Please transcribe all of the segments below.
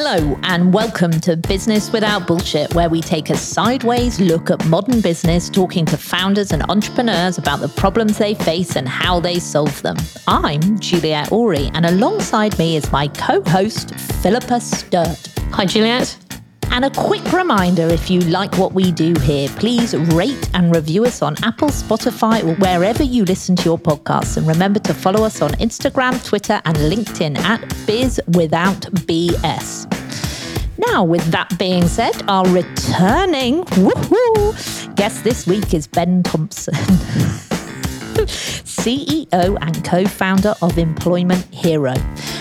Hello, and welcome to Business Without Bullshit, where we take a sideways look at modern business, talking to founders and entrepreneurs about the problems they face and how they solve them. I'm Juliet Oury, and alongside me is my co host, Philippa Sturt. Hi, Juliet. And a quick reminder if you like what we do here, please rate and review us on Apple, Spotify, or wherever you listen to your podcasts. And remember to follow us on Instagram, Twitter, and LinkedIn at Biz Without BS. Now, with that being said, our returning woohoo guest this week is Ben Thompson. CEO and co founder of Employment Hero.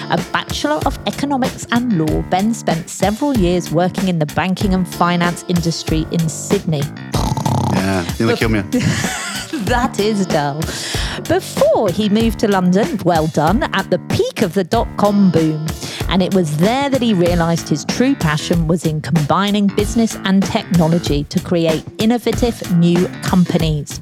A Bachelor of Economics and Law, Ben spent several years working in the banking and finance industry in Sydney. Yeah, nearly killed me. that is dull. Before he moved to London, well done, at the peak of the dot com boom. And it was there that he realised his true passion was in combining business and technology to create innovative new companies.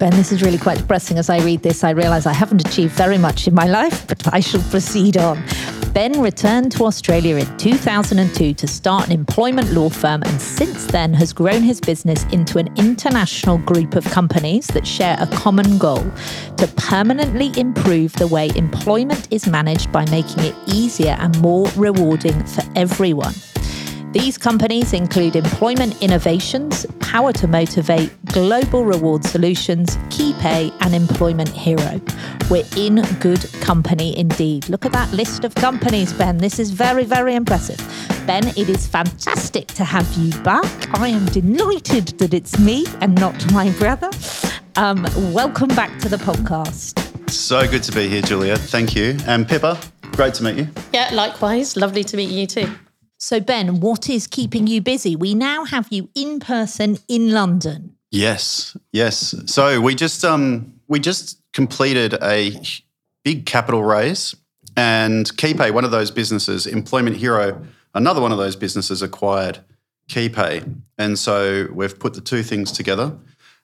Ben, this is really quite depressing. As I read this, I realise I haven't achieved very much in my life, but I shall proceed on. Ben returned to Australia in 2002 to start an employment law firm and since then has grown his business into an international group of companies that share a common goal to permanently improve the way employment is managed by making it easier and more rewarding for everyone. These companies include Employment Innovations, Power to Motivate, Global Reward Solutions, KeyPay, and Employment Hero. We're in good company indeed. Look at that list of companies, Ben. This is very, very impressive. Ben, it is fantastic to have you back. I am delighted that it's me and not my brother. Um, welcome back to the podcast. So good to be here, Julia. Thank you. And Pippa, great to meet you. Yeah, likewise. Lovely to meet you too. So, Ben, what is keeping you busy? We now have you in person in London. Yes, yes. So we just um we just completed a big capital raise, and KeyPay, one of those businesses, Employment Hero, another one of those businesses, acquired KeyPay, and so we've put the two things together,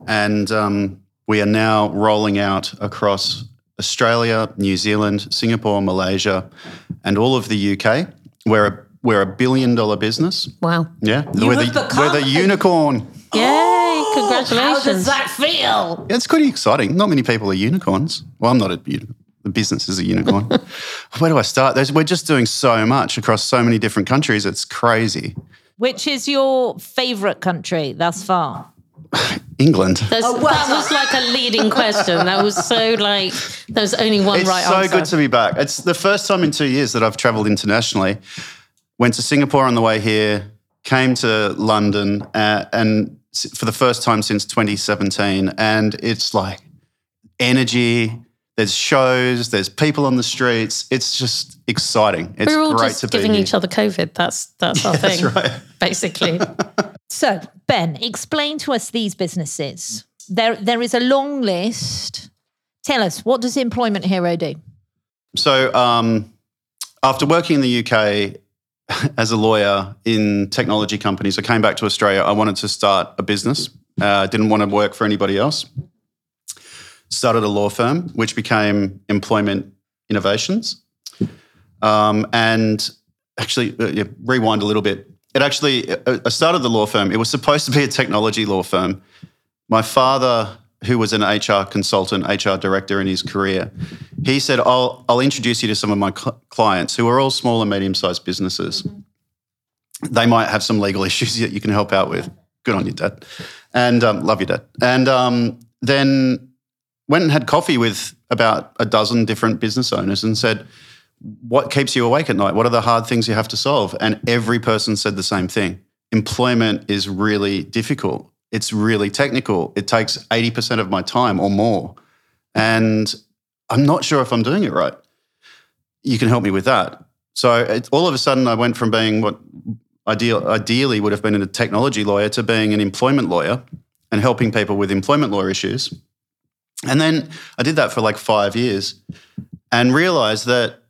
and um, we are now rolling out across Australia, New Zealand, Singapore, Malaysia, and all of the UK. We're we're a billion dollar business. Wow. Yeah. You we're, have the, become we're the a- unicorn. Yay! Oh, congratulations. How does that feel? It's pretty exciting. Not many people are unicorns. Well, I'm not a unicorn. The business is a unicorn. Where do I start? There's, we're just doing so much across so many different countries. It's crazy. Which is your favourite country thus far? England. There's- Oh, well that was like a leading question. That was so like there's only one It's right so answer. good to be back. It's the first time in two years that I've traveled internationally. Went to Singapore on the way here, came to London, uh, and for the first time since 2017. And it's like energy. There's shows. There's people on the streets. It's just exciting. It's We're all great just to giving here. each other COVID. That's that's our thing, That's right. basically. So, Ben, explain to us these businesses. There, there is a long list. Tell us, what does Employment Hero do? So, um, after working in the UK as a lawyer in technology companies, I came back to Australia. I wanted to start a business. Uh, didn't want to work for anybody else. Started a law firm, which became Employment Innovations. Um, and actually, uh, yeah, rewind a little bit. It actually, uh, I started the law firm. It was supposed to be a technology law firm. My father, who was an HR consultant, HR director in his career, he said, I'll, I'll introduce you to some of my cl- clients who are all small and medium sized businesses. They might have some legal issues that you can help out with. Good on you, Dad. And um, love you, Dad. And um, then went and had coffee with about a dozen different business owners and said, What keeps you awake at night? What are the hard things you have to solve? And every person said the same thing employment is really difficult. It's really technical. It takes 80% of my time or more. And I'm not sure if I'm doing it right. You can help me with that. So it, all of a sudden, I went from being what ideal, ideally would have been a technology lawyer to being an employment lawyer and helping people with employment law issues. And then I did that for like five years and realized that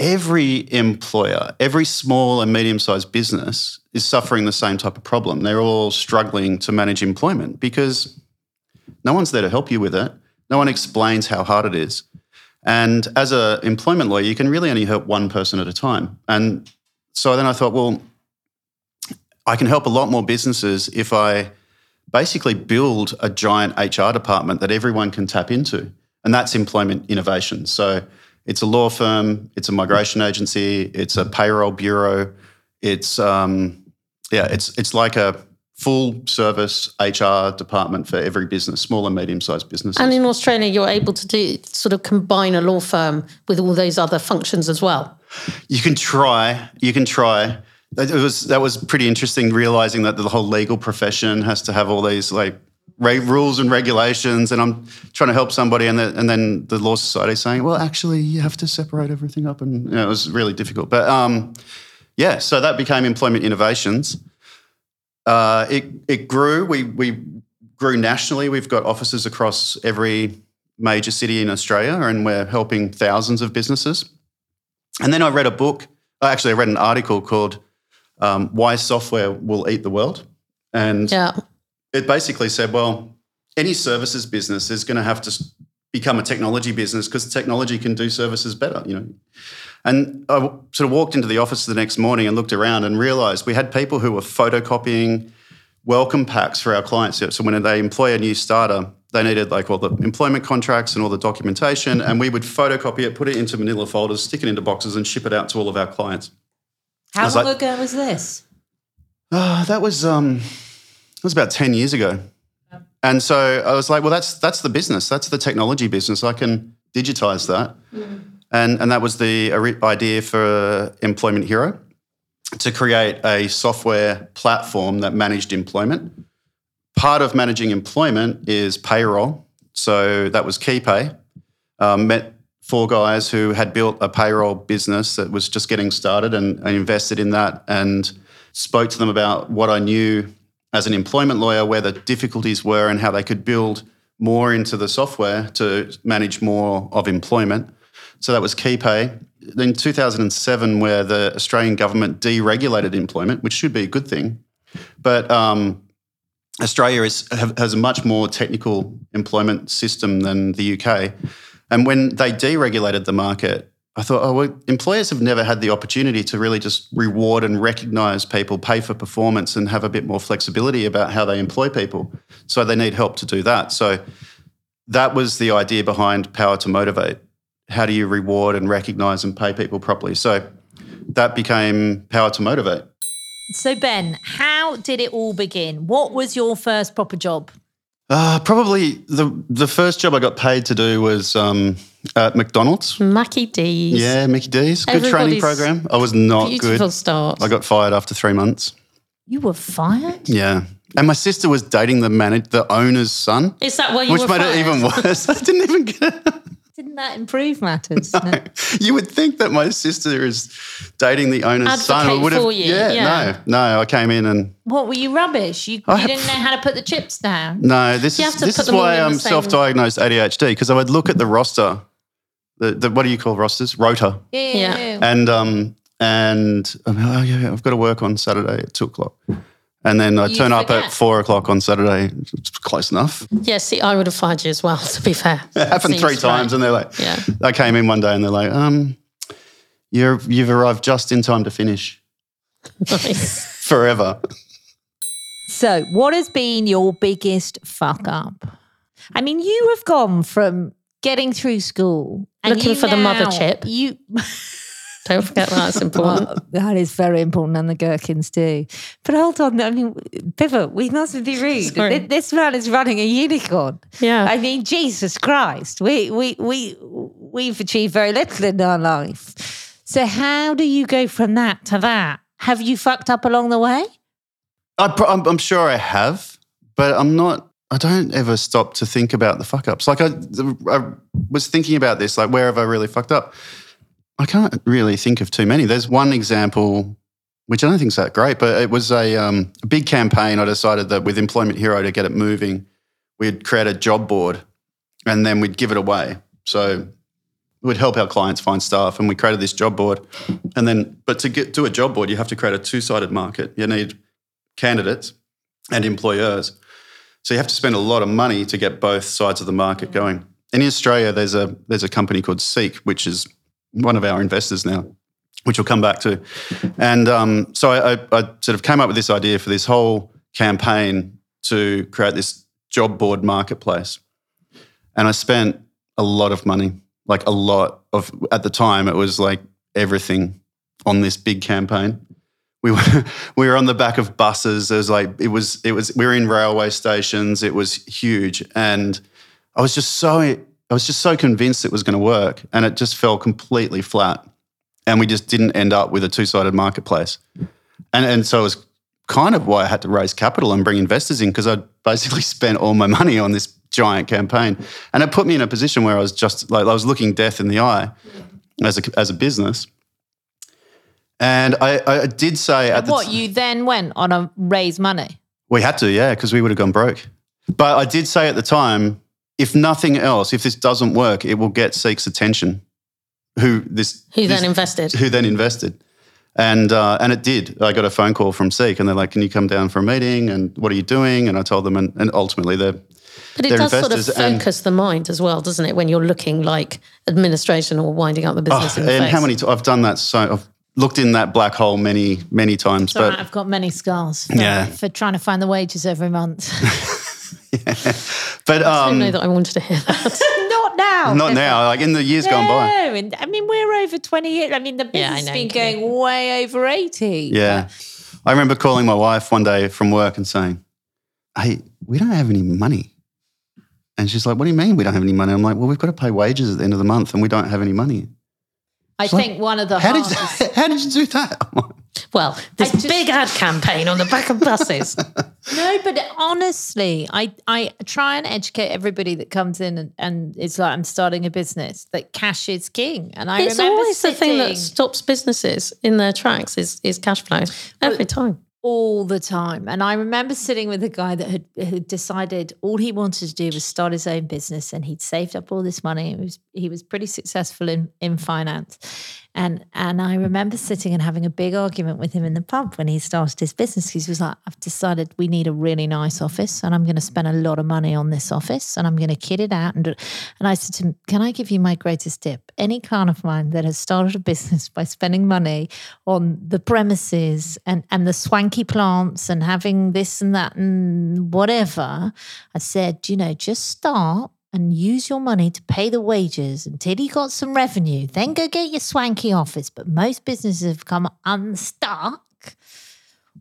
every employer, every small and medium sized business is suffering the same type of problem. They're all struggling to manage employment because no one's there to help you with it. No one explains how hard it is. And as an employment lawyer, you can really only help one person at a time. And so then I thought, well, I can help a lot more businesses if I basically build a giant HR department that everyone can tap into. And that's employment innovation. So it's a law firm, it's a migration agency, it's a payroll bureau, it's um, yeah, it's it's like a full service HR department for every business, small and medium sized businesses. And in Australia, you're able to do sort of combine a law firm with all those other functions as well. You can try. You can try. It was that was pretty interesting realizing that the whole legal profession has to have all these like re- rules and regulations, and I'm trying to help somebody, and, the, and then the law society saying, "Well, actually, you have to separate everything up," and you know, it was really difficult. But um, yeah, so that became employment innovations. Uh, it it grew. We we grew nationally. We've got offices across every major city in Australia, and we're helping thousands of businesses. And then I read a book. Actually, I read an article called um, "Why Software Will Eat the World," and Yeah. It basically said, well, any services business is going to have to become a technology business because technology can do services better, you know. And I sort of walked into the office the next morning and looked around and realized we had people who were photocopying welcome packs for our clients. So when they employ a new starter, they needed like all the employment contracts and all the documentation, and we would photocopy it, put it into manila folders, stick it into boxes, and ship it out to all of our clients. How long like- ago was this? Ah, that was um, that was about ten years ago, and so I was like, well, that's that's the business, that's the technology business. I can digitize that, and and that was the idea for Employment Hero to create a software platform that managed employment. Part of managing employment is payroll, so that was KeyPay. Um, met four guys who had built a payroll business that was just getting started, and I invested in that and spoke to them about what I knew as an employment lawyer, where the difficulties were, and how they could build more into the software to manage more of employment. So that was KeyPay. In 2007, where the Australian government deregulated employment, which should be a good thing, but um, Australia is, have, has a much more technical employment system than the UK. And when they deregulated the market, I thought, oh, well, employers have never had the opportunity to really just reward and recognize people, pay for performance, and have a bit more flexibility about how they employ people. So they need help to do that. So that was the idea behind Power to Motivate. How do you reward and recognize and pay people properly? So that became Power to Motivate. So, Ben, how did it all begin? What was your first proper job? Uh, probably the the first job I got paid to do was um, at McDonald's. Mackie D's. Yeah, Mickey D's. Good training Everybody's program. I was not Beautiful good. start. I got fired after three months. You were fired? Yeah. And my sister was dating the manage the owner's son, Is that why you which were made fired? it even worse. I didn't even get it. Didn't that improve matters? No. You would think that my sister is dating the owner's son. Advocate would have, for you, Yeah, yeah. no, no. I came in and What were you rubbish? You, you didn't know how to put the chips down. no. This You is have this is why I'm self-diagnosed ADHD because I would look at the roster, the, the what do you call rosters? Rota. Yeah, yeah. and um and I'm like, oh yeah, I've got to work on Saturday at two o'clock, and then I You turn up at four o'clock on Saturday. It's close enough. Yeah, see, I would have fired you as well, to be fair. It happened three times, and they're like, Yeah. I came in one day and they're like, um, you're you've arrived just in time to finish Nice. forever. So, what has been your biggest fuck up? I mean, you have gone from getting through school and Looking you for the mother chip. You Don't forget that's important. Well, that is very important, and the gherkins do. But hold on, I mean, Pippa, we mustn't be rude. Sorry. This man is running a unicorn. Yeah. I mean, Jesus Christ, we we we we've achieved very little in our life. So, how do you go from that to that? Have you fucked up along the way? I, pro- I'm, I'm sure I have, but I'm not. I don't ever stop to think about the fuck ups. Like I, I was thinking about this. Like where have I really fucked up? I can't really think of too many. There's one example, which I don't think is that great, but it was a, um, big campaign. I decided that with Employment Hero to get it moving, we'd create a job board, and then we'd give it away. So we'd help our clients find staff, and we created this job board. And then, but to get to a job board, you have to create a two sided market. You need candidates and employers. So you have to spend a lot of money to get both sides of the market going. In Australia, there's a there's a company called Seek, which is one of our investors now. which we'll come back to. And um, so I, I, sort of came up with this idea for this whole campaign to create this job board marketplace. And I spent a lot of money, like a lot of, at the time, it was like everything on this big campaign. We were, we were on the back of buses. It was like, it was, it was, we were in railway stations. It was huge. And I was just so, I was just so convinced it was going to work. And it just fell completely flat. And we just didn't end up with a two sided marketplace. And, and so it was kind of why I had to raise capital and bring investors in because I'd basically spent all my money on this giant campaign. And it put me in a position where I was just like, I was looking death in the eye as a, as a business. And I, I did say at the What, t- you then went on a raise money? we had to, yeah, because we would have gone broke. But I did say at the time, if nothing else, if this doesn't work, it will get Seek's attention. Who this Who this- then invested? who then invested. And uh, and it did. I got a phone call from Seek, and they're like, "Can you come down for a meeting? And what are you doing?" And I told them, and, and ultimately, they're But it they're does sort of investors and- focus the mind as well, doesn't it? When you're looking like administration or winding up the business. Oh, in the and face. how many? T- I've done that. So I've looked in that black hole many many times. Sorry, but I've got many scars for, Yeah. for trying to find the wages every month. but I didn't know um, that I wanted to hear that. Not now. not now. Like in the years gone by. No, and I mean we're over twenty years. I mean the Yeah, I business has know, been you can- going way over eighty. Yeah. I remember calling my wife one day from work and saying, Hey, we don't have any money. And she's like, What do you mean we don't have any money? I'm like, Well, we've got to pay wages at the end of the month and we don't have any money. I think one of the How did, hardest. you, how did you do that? I'm like, Well, this just- big ad campaign on the back of buses. No, but honestly, I, I try and educate everybody that comes in and, and it's like I'm starting a business that cash is king. And I it's remember always the thing that stops businesses in their tracks is, is cash flow every time. all the time. And I remember sitting with a guy that had, had decided all he wanted to do was start his own business and he'd saved up all this money. It was, he was pretty successful in, in finance. And and I remember sitting and having a big argument with him in the pub when he started his business. He was like, I've decided we need a really nice office and I'm going to spend a lot of money on this office and I'm going to kit it out. And, and I said to him, Can I give you my greatest tip? Any client of mine that has started a business by spending money on the premises and, and the swanky plants and having this and that and whatever, I said, you know, just start and use your money to pay the wages until you got some revenue. Then go get your swanky office. But most businesses have come unstuck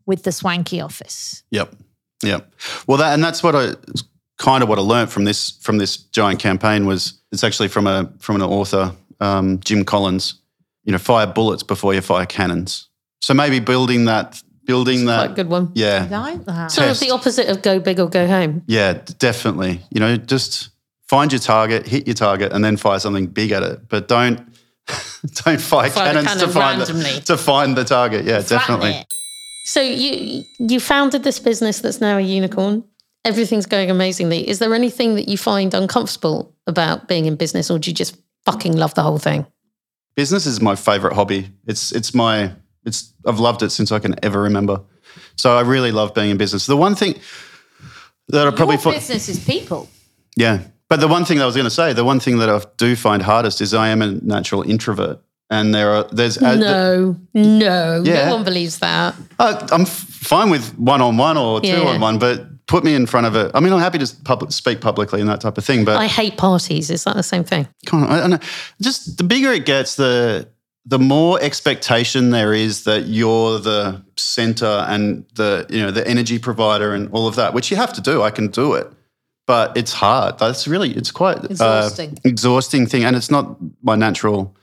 with the swanky office. Yep. Yep. Well, that and that's what I kind of what I learned from this from this giant campaign was it's actually from a from an author, um, Jim Collins. You know, fire bullets before you fire cannons. So maybe building that, building Quite a that. good one. I Yeah. like that. Sort of the opposite of go big or go home. Yeah, definitely. You know, just find your target, hit your target, and then fire something big at it. But don't don't fire, Fire cannons to find randomly. the, to find the target. Yeah, Flatten definitely. it. So you you founded this business that's now a unicorn. Everything's going amazingly. Is there anything that you find uncomfortable about being in business, or do you just fucking love the whole thing? business is my favorite hobby. It's it's my it's I've loved it since I can ever remember. So I really love being in business. The one thing that I probably Your business is people. yeah, but the one thing that I was going to say, the one thing that I do find hardest is I am a natural introvert, and there are there's No, no, Yeah. no one believes that. uh, I'm fine with one on one or two Yeah. on one, but put me in front of it. I mean, I'm happy to public, speak publicly and that type of thing, but I hate parties. Is that the same thing? Come on, I, I know. Just the bigger it gets, the the more expectation there is that you're the center and the you know the energy provider and all of that, which you have to do. I can do it, but it's hard. That's really it's quite uh, Exhausting. exhausting thing, and it's not my natural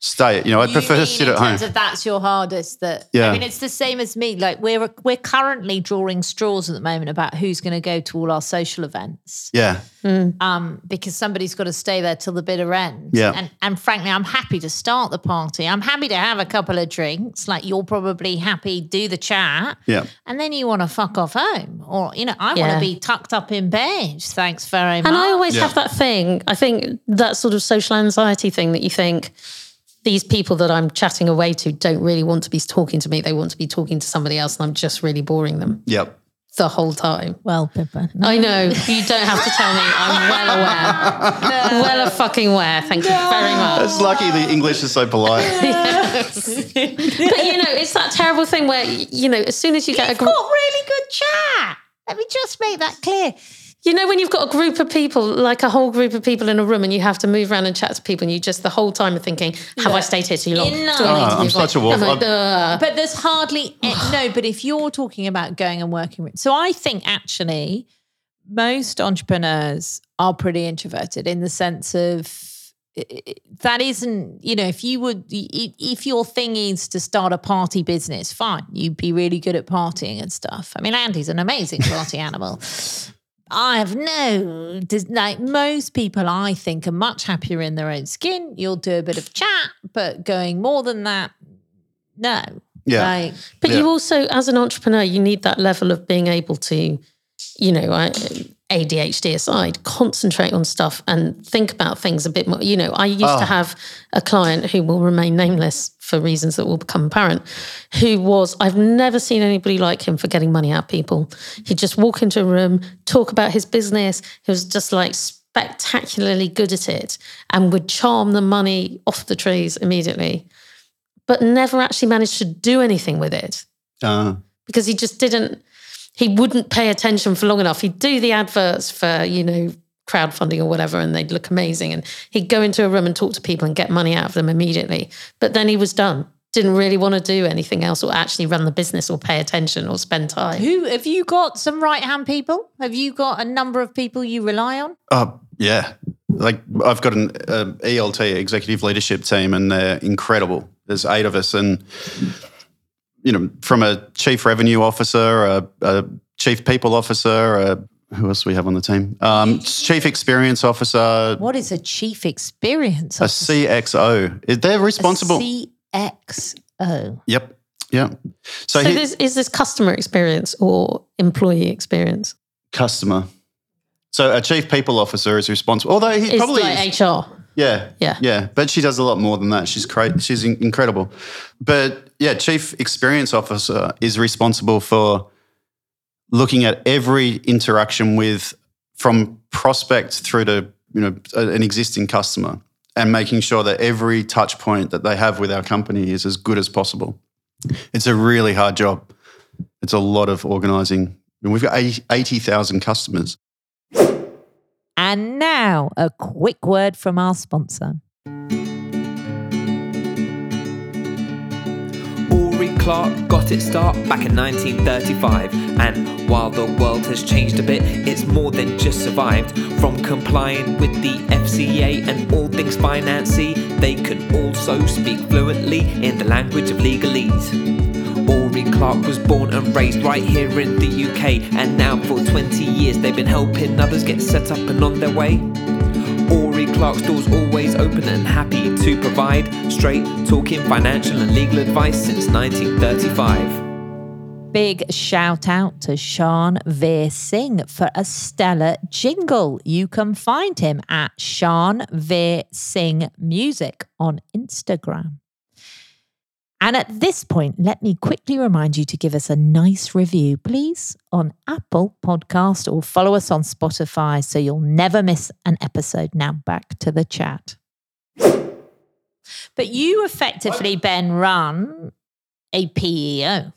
state. You know, I'd prefer to mean sit in at home. terms of that's your hardest. That Yeah. I mean, it's the same as me. Like we're we're currently drawing straws at the moment about who's going to go to all our social events. yeah, um, because somebody's got to stay there till the bitter end. Yeah. And and frankly, I'm happy to start the party. I'm happy to have a couple of drinks. Like you're probably happy, do the chat. yeah, And then you want to fuck off home. Or, you know, I want to be tucked up in bed. Thanks very much. And I always Yeah. have that thing. I think that sort of social anxiety thing that you think these people that I'm chatting away to don't really want to be talking to me. They want to be talking to somebody else, and I'm just really boring them. yep, the whole time. Well, Pippa. I know. You don't have to tell me. I'm well aware. Well a fucking aware. Thank you very much. It's lucky the English is so polite. But you know, it's that terrible thing where you know, as soon as you get a You've group, got really good chat. Let me just make that clear. You know, when you've got a group of people, like a whole group of people in a room, and you have to move around and chat to people, and you just the whole time are thinking, "Have I stayed here too long? in Do I need line. to Oh, I'm such on?" a wolf. I'm like, But there's hardly a- no. But if you're talking about going and working with, so I think actually most entrepreneurs are pretty introverted in the sense of i- i- that isn't you know if you would if your thing is to start a party business fine you'd be really good at partying and stuff i mean andy's an amazing party animal I have no, there's like most people, I think, are much happier in their own skin. You'll do a bit of chat, but going more than that, no. Yeah. Like, But Yeah. you also, as an entrepreneur, you need that level of being able to, you know, I- ADHD aside, concentrate on stuff and think about things a bit more. You know, I used Oh. to have a client who will remain nameless for reasons that will become apparent, who was, I've never seen anybody like him for getting money out of people. He'd just walk into a room, talk about his business. He was just like spectacularly good at it and would charm the money off the trees immediately but never actually managed to do anything with it Uh, because he just didn't he wouldn't pay attention for long enough he'd do the adverts for you know crowdfunding or whatever and they'd look amazing and he'd go into a room and talk to people and get money out of them immediately but then he was done didn't really want to do anything else or actually run the business or pay attention or spend time who have you got some right hand people? Have you got a number of people you rely on? oh, yeah. Like I've got an uh, ELT, executive leadership team, and they're incredible. There's eight of us, and you know, from a chief revenue officer, a, a chief people officer, a, who else do we have on the team? Um, chief experience officer, What is a chief experience a? CXO. They're responsible. CXO. yep. Yeah. So, so he, this, is this customer experience or employee experience customer. So a chief people officer is responsible. Although he it's probably like hr Yeah. Yeah. Yeah. But she does a lot more than that. She's great. She's in- incredible. But yeah, chief experience officer is responsible for looking at every interaction with from prospect through to, you know, an existing customer and making sure that every touch point that they have with our company is as good as possible. It's a really hard job. It's a lot of organizing. And we've got 80 80,000 customers. And now a quick word from our sponsor. Oury Clark got its start back in 1935. And while the world has changed a bit, it's more than just survived. From complying with the FCA and all things financy, they can also speak fluently in the language of legalese. Oury Clark was born and raised right here in the UK, and now for 20 years they've been helping others get set up and on their way. Oury Clark's doors always open and happy to provide straight talking financial and legal advice since 1935. Big shout out to Sean Veer Singh for a stellar jingle. You can find him at Sean Veer Singh Music on Instagram. And at this point, let me quickly remind you to give us a nice review, please, on Apple Podcast or follow us on Spotify so you'll never miss an episode. Now back to the chat. But you effectively, Ben, run a PEO.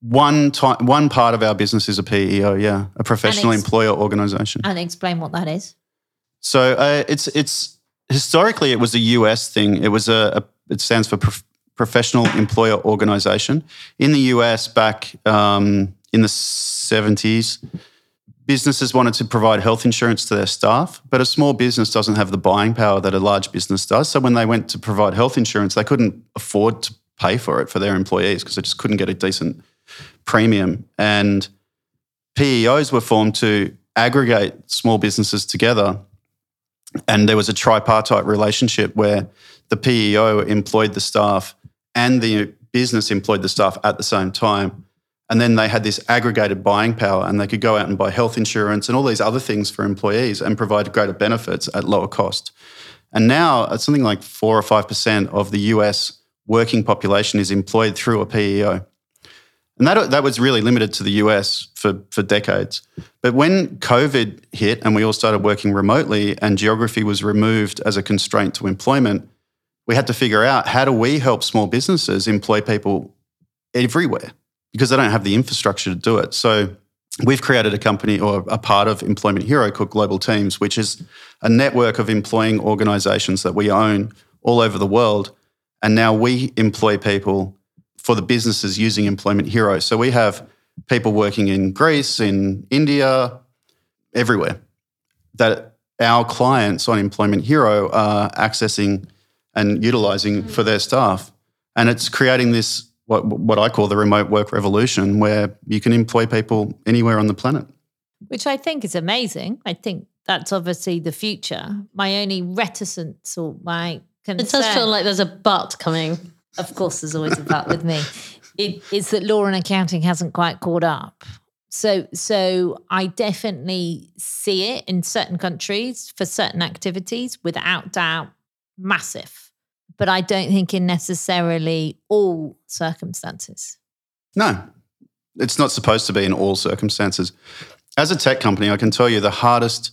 One time, one part of our business is a PEO, yeah, a professional it's- employer organization. And explain what that is. So uh, it's it's historically it was a US thing. It was a, a it stands for prof- professional employer organization. In the US back um, in the seventies, businesses wanted to provide health insurance to their staff, but a small business doesn't have the buying power that a large business does. So when they went to provide health insurance, they couldn't afford to pay for it for their employees because they just couldn't get a decent premium. And PEOs were formed to aggregate small businesses together. And there was a tripartite relationship where the PEO employed the staff and the business employed the staff at the same time. And then they had this aggregated buying power and they could go out and buy health insurance and all these other things for employees and provide greater benefits at lower cost. And now it's something like four or 5% of the US working population is employed through a PEO. And that, that was really limited to the US for, for decades. But when COVID hit and we all started working remotely and geography was removed as a constraint to employment, we had to figure out how do we help small businesses employ people everywhere because they don't have the infrastructure to do it. So we've created a company or a part of Employment Hero called Global Teams, which is a network of employing organizations that we own all over the world. And now we employ people for the businesses using Employment Hero. So we have people working in Greece, in India, everywhere that our clients on Employment Hero are accessing and utilizing for their staff. And it's creating this what what I call the remote work revolution, where you can employ people anywhere on the planet. Which I think is amazing. I think that's obviously the future. My only reticence or my concern, It does feel like there's a but coming. of course, there's always a but with me. It, is that law and accounting hasn't quite caught up. So, so I definitely see it in certain countries for certain activities, without doubt, massive. But I don't think in necessarily all circumstances. No, it's not supposed to be in all circumstances. As a tech company, I can tell you the hardest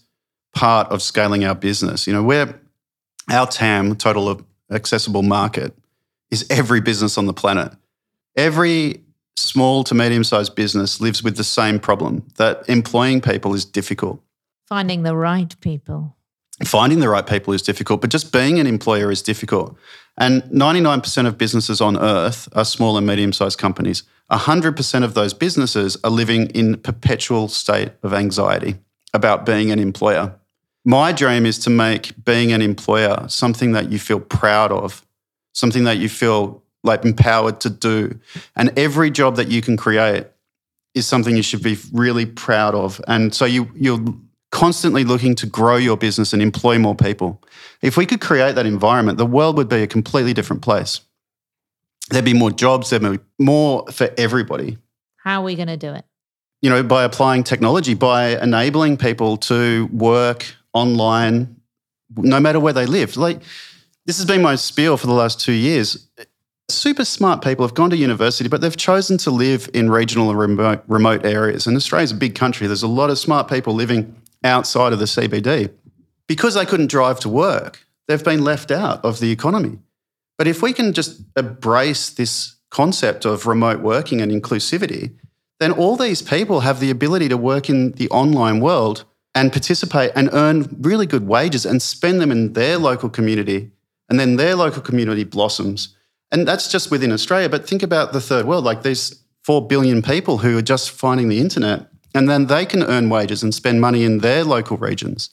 part of scaling our business, you know, we're our TAM, total of accessible market, is every business on the planet. Every small to medium sized business lives with the same problem that employing people is difficult. Finding the right people. Finding the right people is difficult, but just being an employer is difficult. And 99% of businesses on earth are small and medium sized companies. 100% of those businesses are living in perpetual state of anxiety about being an employer. My dream is to make being an employer something that you feel proud of, something that you feel like empowered to do. And every job that you can create is something you should be really proud of. And so you you're constantly looking to grow your business and employ more people. If we could create that environment, the world would be a completely different place. There'd be more jobs, there'd be more for everybody. How are we going to do it? You know, by applying technology, by enabling people to work online no matter where they live. Like this has been my spiel for the last 2 years super smart people have gone to university, but they've chosen to live in regional and remote, remote areas. And Australia's a big country. There's a lot of smart people living outside of the CBD. Because they couldn't drive to work, they've been left out of the economy. But if we can just embrace this concept of remote working and inclusivity, then all these people have the ability to work in the online world and participate and earn really good wages and spend them in their local community. And then their local community blossoms and that's just within Australia. But think about the third world, like these 4 billion people who are just finding the internet, and then they can earn wages and spend money in their local regions.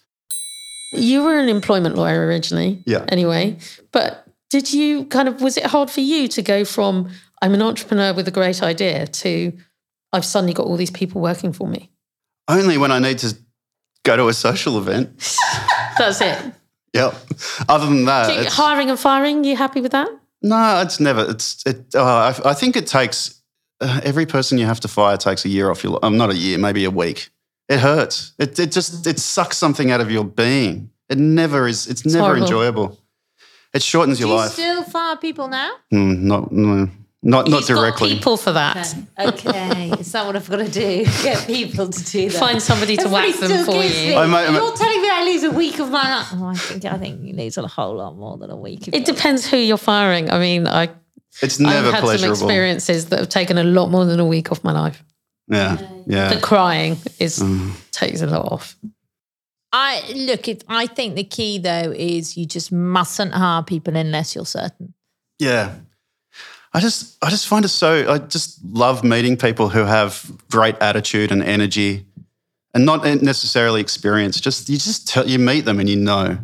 You were an employment lawyer originally. Yeah. Anyway, but did you kind of, was it hard for you to go from I'm an entrepreneur with a great idea to I've suddenly got all these people working for me? Only when I need to go to a social event. That's it. yep. Other than that, hiring and firing, you happy with that? no, it's never. It's it. Uh, I, I think it takes uh, every person you have to fire takes a year off your. Um, not a year, maybe a week. It hurts. It it just it sucks something out of your being. It never is. It's, never horrible. enjoyable. It shortens your you life. still fire people now? Mm, not no, not not You've got directly. people for that. Okay, is that what I've got to do? Get people to do that. Find somebody to whack them still for gives you. me- I might- I might- You're telling me I lose a week of my life. Oh, I think I think you lose a whole lot more than a week. It your depends who you're firing. I mean, I, It's never I've had some experiences that have taken a lot more than a week off my life. Yeah, yeah. The crying is Mm. takes a lot off. I look. It, I think the key though is you just mustn't hire people unless you're certain. Yeah. I just I just find it so I just love meeting people who have great attitude and energy and not necessarily experience. Just you just tell, you meet them and you know.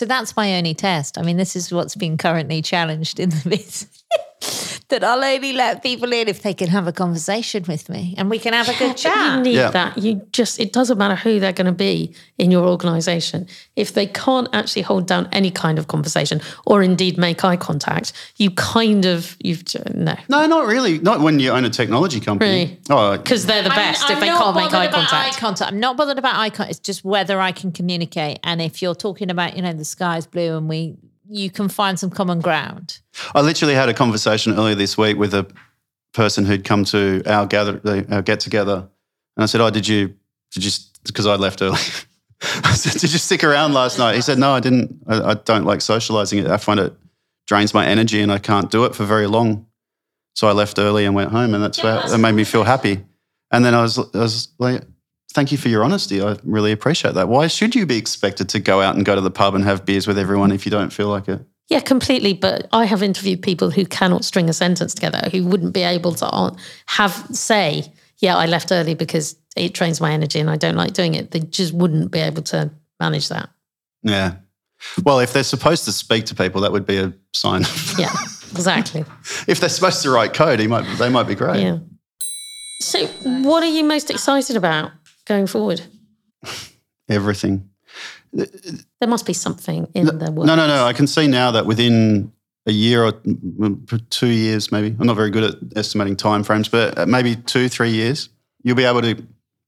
So that's my only test. I mean, this is what's been currently challenged in the business. that I'll only let people in if they can have a conversation with me and we can have a good But you need Yeah. that. You just it doesn't matter who they're going to be in your organization. If they can't actually hold down any kind of conversation or indeed make eye contact, you kind of you've no. No, not really. Not when you own a technology company. Really? Oh, Because they're the I'm- best I'm if they can't make eye contact. eye contact. I'm not bothered about eye contact. It's just whether I can communicate. And if you're talking about, you know, the sky's blue and we, you can find some common ground. I literally had a conversation earlier this week with a person who'd come to our gather our get together, and I said, "Oh, did you did you because I left early." I said, "Did you stick around last night?" He said, "No, I didn't. I, I don't like socializing. I find it drains my energy, and I can't do it for very long." So I left early and went home, and that's where that made me feel happy. And then I was, I was like, "Thank you for your honesty. I really appreciate that. Why should you be expected to go out and go to the pub and have beers with everyone if you don't feel like it?" Yeah, completely. But I have interviewed people who cannot string a sentence together, who wouldn't be able to have say, "Yeah, I left early because it drains my energy and I don't like doing it." They just wouldn't be able to manage that. Yeah. Well, if they're supposed to speak to people, that would be a sign. Yeah, exactly. if they're supposed to write code, he might they might be great. Yeah. So, what are you most excited about going forward? Everything. There must be something in the work. No, no, no. I can see now that within a year or mm, two years, maybe I'm not very good at estimating time frames, but uh, maybe two, three years, you'll be able to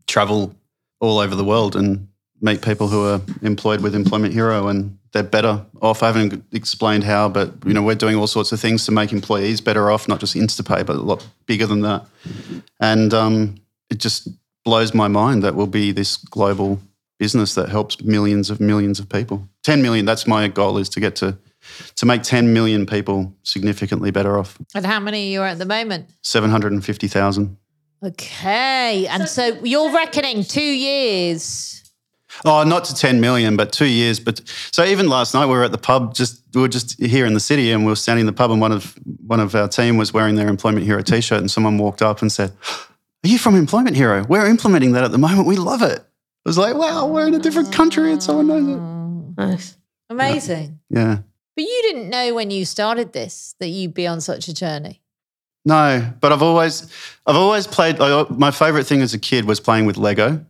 travel all over the world and meet people who are employed with Employment Hero and they're better off. I haven't explained how, but you know we're doing all sorts of things to make employees better off, not just Instapay, but a lot bigger than that. And um, it just blows my mind that we'll be this global business that helps millions of millions of people. 10 million, that's my goal is to get to to make 10 million people significantly better off. And how many are you at the moment? 750,000. Okay. And so you're reckoning two years. Oh, not to 10 million, but two years. But so even last night we were at the pub, just we were just here in the city and we were standing in the pub and one of one of our team was wearing their Employment Hero t-shirt and someone walked up and said, Are you from Employment Hero? We're implementing that at the moment. We love it. I was like, wow, we're in a different country and someone knows it. Mm, nice. Amazing. Yeah. But you didn't know when you started this that you'd be on such a journey. No, but I've always, I've always played. I, my favorite thing as a kid was playing with Lego,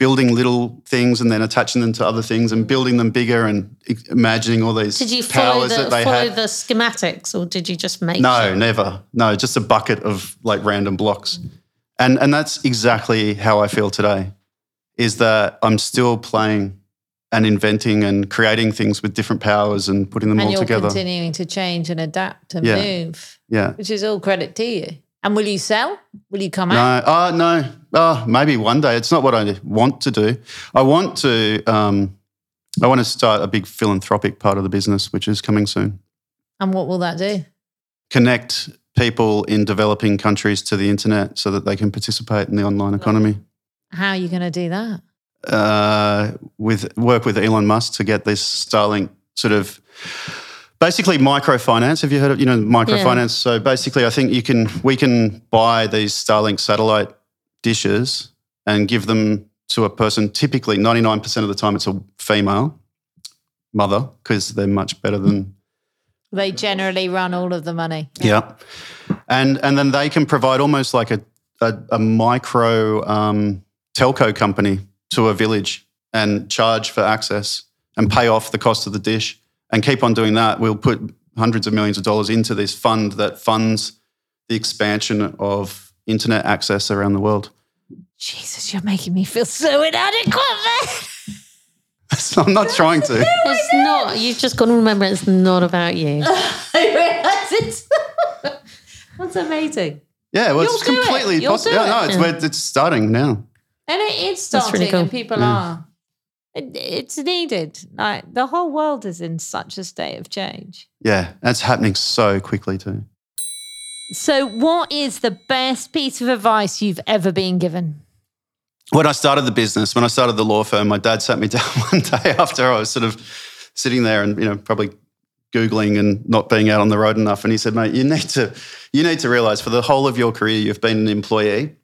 building little things and then attaching them to other things and building them bigger and imagining all these Did you follow powers the that they follow the schematics, or did you just make? No, it? never. No, just a bucket of like random blocks. And and that's exactly how I feel today. Is that I'm still playing and inventing and creating things with different powers and putting them and all you're together. continuing to change and adapt and Yeah. move, Yeah. which is all credit to you. And will you sell? Will you come out? No, oh no. Oh, maybe one day. It's not what I want to do. I want to um I want to start a big philanthropic part of the business, which is coming soon. And what will that do? Connect people in developing countries to the internet so that they can participate in the online economy. How are you going to do that? uh, with work with Elon Musk to get this Starlink sort of basically microfinance. Have you heard of you know microfinance? So basically, I think you can we can buy these Starlink satellite dishes and give them to a person. Typically, ninety nine percent of the time, it's a female mother because they're much better than They generally run all of the money. yeah. And and then they can provide almost like a a, a micro um, telco company to a village and charge for access and pay off the cost of the dish and keep on doing that. We'll put hundreds of millions of dollars into this fund that funds the expansion of internet access around the world. Jesus, you're making me feel so inadequate. I'm not trying to. It's oh not. You've just got to remember it's not about you. I realise it's. That's amazing. Yeah, well, it's You'll do it. completely You'll possible. do Yeah, no, it. it's, we're- it's starting now. And it is That's starting, really cool. and people are. It, it's needed. Like the whole world is in such a state of change. Yeah, that's happening so quickly too. So, what is the best piece of advice you've ever been given? When I started the business, when I started the law firm, my dad sat me down one day after I was sort of sitting there and, you know, probably Googling and not being out on the road enough. And he said, mate, you need to, you need to realize for the whole of your career, you've been an employee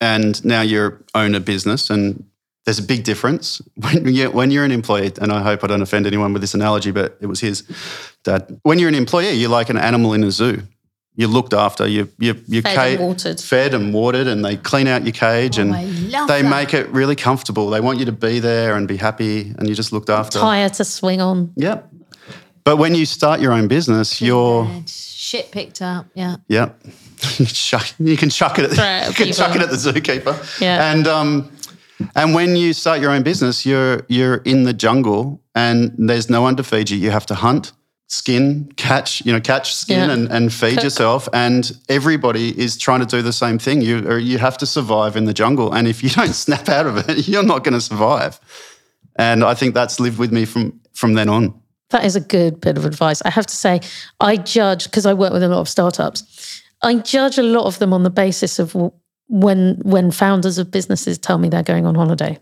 and now you own a business. And there's a big difference when, you're, when you're an employee. And I hope I don't offend anyone with this analogy, but it was his dad. When you're an employee, you're like an animal in a zoo. You're looked after. You you you Fed and watered. fed and watered, and they clean out your cage, and Oh, love they that. make it really comfortable. They want you to be there and be happy, and you just looked after. Tire to swing on. Yep. But when you start your own business, you're And shit picked up. Yeah. yep. you, can chuck it. At, at you can chuck it at the zookeeper. Yeah. And um, and when you start your own business, you're you're in the jungle, and there's no one to feed you. You have to hunt. Skin, catch, you know, catch skin Yeah. and, and feed Cook. yourself. And everybody is trying to do the same thing. You or you have to survive in the jungle. And if you don't snap out of it, you're not going to survive. And I think that's lived with me from from then on. That is a good bit of advice. I have to say, I judge because I work with a lot of startups. I judge a lot of them on the basis of when when founders of businesses tell me they're going on holiday.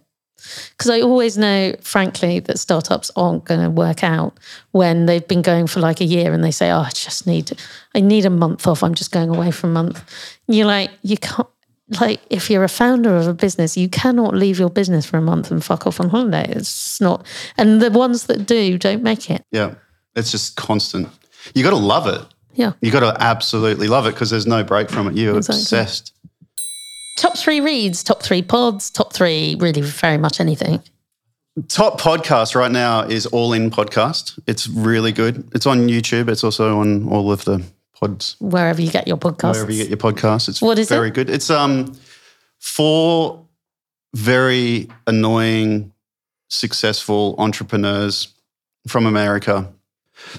Because I always know, frankly, that startups aren't going to work out when they've been going for like a year and they say, "Oh, I just need, I need a month off. I'm just going away for a month." And you're like, you can't. Like, if you're a founder of a business, you cannot leave your business for a month and fuck off on holiday. It's not. And the ones that do don't make it. Yeah. It's just constant. You got to love it. Yeah. You got to absolutely love it because there's no break from it. You're Exactly. obsessed. Top three reads, top three pods, top three, really very much anything. Top podcast right now is All In Podcast. It's really good. It's on YouTube. It's also on all of the pods, Wherever you get your podcasts. wherever you get your podcasts. It's What is very it? good. It's um four very annoying, successful entrepreneurs from America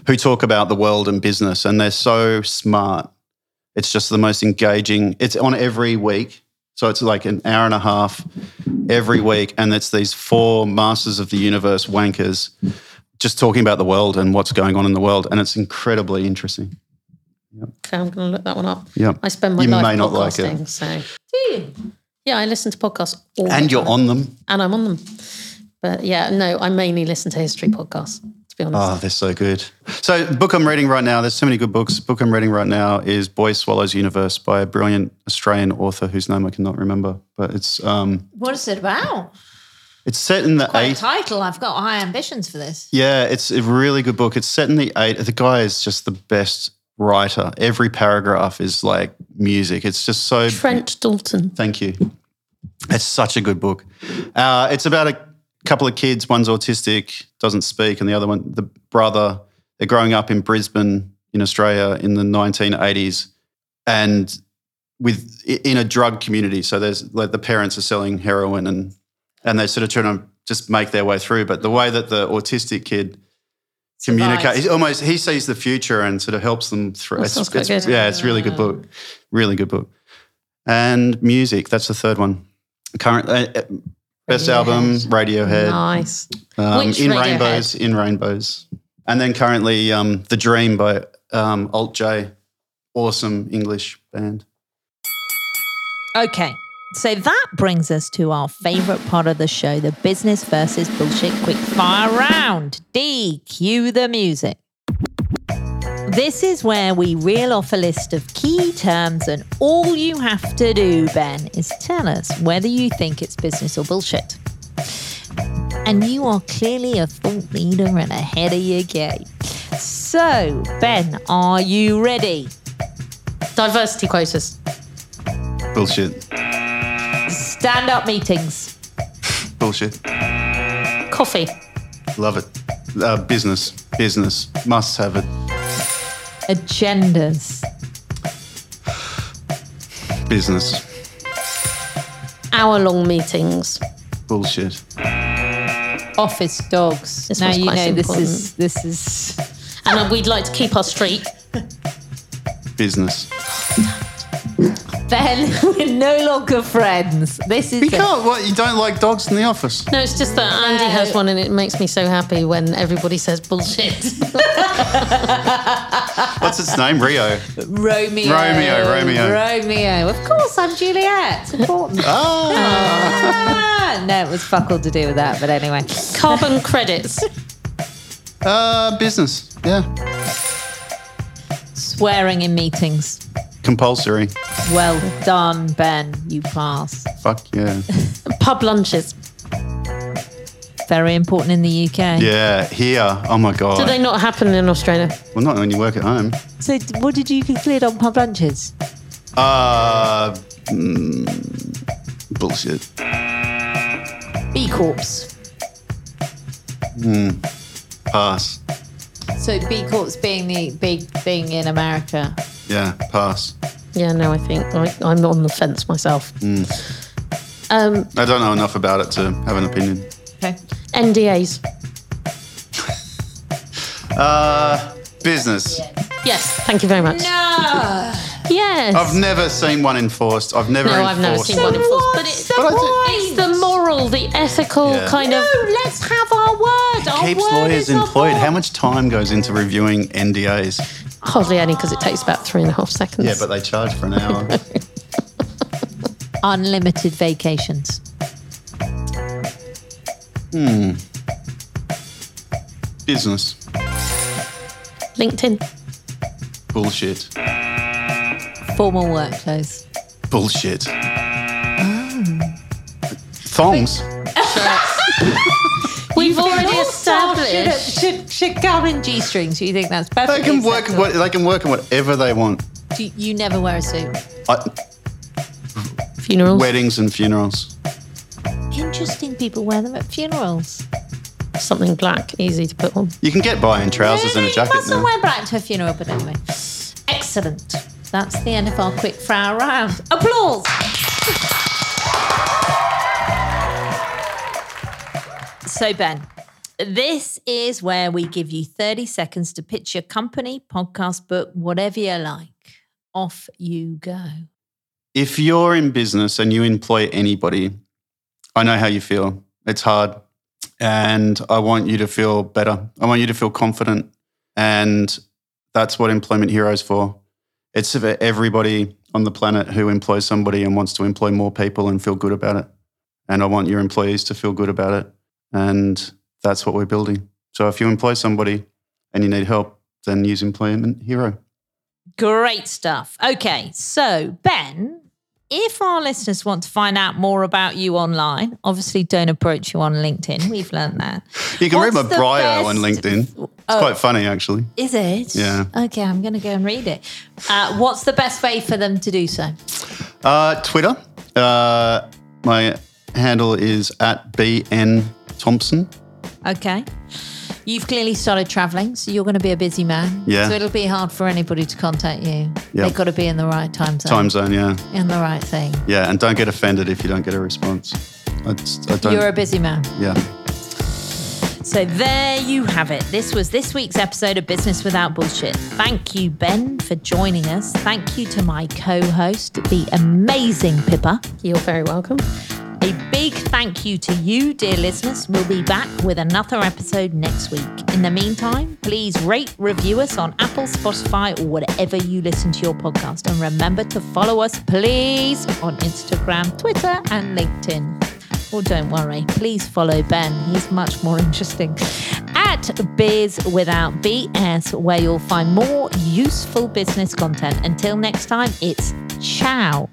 who talk about the world and business, and they're so smart. It's just the most engaging. It's on every week. So it's like an hour and a half every week. And it's these four masters of the universe wankers just talking about the world and what's going on in the world. And it's incredibly interesting. Okay, I'm going to look that one up. Yeah. I spend my You life may not like it. podcasting, so. Do you? Yeah, I listen to podcasts all the And you're time. on them. And I'm on them. But yeah, no, I mainly listen to history podcasts, to be honest. Oh, they're so good. So, book I'm reading right now, there's so many good books. Book I'm reading right now is Boy Swallows Universe by a brilliant Australian author whose name I cannot remember. But it's um What is it about? it's set in the Quite eight title. I've got high ambitions for this. Yeah, it's a really good book. It's set in the eight. The guy is just the best writer. Every paragraph is like music. It's just so. Trent Dalton. Thank you. It's such a good book. Uh, it's about a couple of kids. One's autistic, doesn't speak, and the other one, the brother, they're growing up in Brisbane, in Australia, in the 1980s, and with in a drug community. So there's like the parents are selling heroin, and and they sort of trying to just make their way through. But the way that the autistic kid communicates, he almost he sees the future and sort of helps them through. That It's, it's- good. yeah, it's a really good book, really good book. And music, that's the third one. Current uh, uh, best album, Radiohead. Nice. Um, Which in Radiohead? rainbows, in rainbows, and then currently um, the Dream by um, Alt J, awesome English band. Okay. So that brings us to our favorite part of the show the business versus bullshit quickfire round. D, cue the music. This is where we reel off a list of key terms, and all you have to do, Ben, is tell us whether you think it's business or bullshit. And you are clearly a thought leader and ahead of your game. So, Ben, are you ready? Diversity quotas. Bullshit, Stand up meetings. bullshit. Coffee. Love it. Uh, business, business, must have it. Agendas. Business, Hour long meetings. bullshit. office dogs. This now you quite know this is this is And we'd like to keep our streak. Business. Ben. We're no longer friends. This is You a- can't. What? You don't like dogs in the office? No, it's just that Andy has one and it makes me so happy when everybody says bullshit. What's its name? Rio. Romeo. Romeo, Romeo. Romeo. Of course, I'm Juliet. Important. Ah. Ah, no, it was fuck all to do with that. But anyway, Carbon credits. Uh, business. Yeah. swearing in meetings. Compulsory. Well done, Ben. You pass. Fuck yeah. Pub lunches. Very important in the UK. Yeah. Here. Oh my god. Do they not happen in Australia? well, not when you work at home. So, what did you conclude on pub lunches? Uh, mm, bullshit. B Corps. Pass. So B Corps being the big thing in America. Yeah. Pass. Yeah, no, I think I, I'm on the fence myself. Mm. Um, I don't know enough about it to have an opinion. Okay. NDAs. Uh, Business. Yes, thank you very much. No. Yes. I've never seen one enforced. I've never no, enforced. I've never seen one enforced. But it's, But I do- it's the moral, the ethical Yeah. kind No, of. let's have our word. Our Keeps word lawyers is employed. How much time goes into reviewing NDAs? Hardly any because it takes about three and a half seconds. Yeah, but they charge for an hour. Unlimited vacations. Hmm. Business. LinkedIn. Bullshit. Formal work clothes. Bullshit. Oh. Thongs. We've already established. should, should go in G strings. Do you think that's They can work. acceptable? What, they can work on whatever they want. Do You never wear a suit. I, Funerals. weddings and funerals. Interesting people wear them at funerals. Something black, easy to put on. You can get by in trousers and a You jacket mustn't now. wear black to a funeral, but anyway. Excellent. That's the end of our quick fire round. Applause. So, Ben, this is where we give you 30 seconds to pitch your company, podcast, book, whatever you like. Off you go. If you're in business and you employ anybody, I know how you feel. It's hard. And I want you to feel better. I want you to feel confident. And that's what Employment Hero's for. It's for everybody on the planet who employs somebody and wants to employ more people and feel good about it. And I want your employees to feel good about it. And that's what we're building. So if you employ somebody and you need help, then use Employment Hero. Great stuff. Okay, so Ben, if our listeners want to find out more about you online, obviously don't approach you on LinkedIn. We've learned that. You can read my What's bio on LinkedIn. It's Oh. quite funny, actually. Is it? Yeah. Okay, I'm going to go and read it. Uh, what's the best way for them to do so? Uh, Twitter. Uh, my handle is at BN Thompson. Okay. You've clearly started traveling, so you're going to be a busy man. Yeah. So it'll be hard for anybody to contact you. Yeah. They've got to be in the right time zone. Time zone, yeah. In the right thing. Yeah, and don't get offended if you don't get a response. I, just- I don't. You're a busy man. yeah. So there you have it. This was this week's episode of Business Without Bullshit. Thank you, Ben, for joining us. Thank you to my co host, the amazing Pippa. You're very welcome. A big thank you to you, dear listeners. We'll be back with another episode next week. In the meantime, please rate, review us on Apple, Spotify, or whatever you listen to your podcast. And remember to follow us, please, on Instagram, Twitter, and LinkedIn. Well, don't worry. Please follow Ben. He's much more interesting. At Biz Without BS, where you'll find more useful business content. Until next time, it's ciao.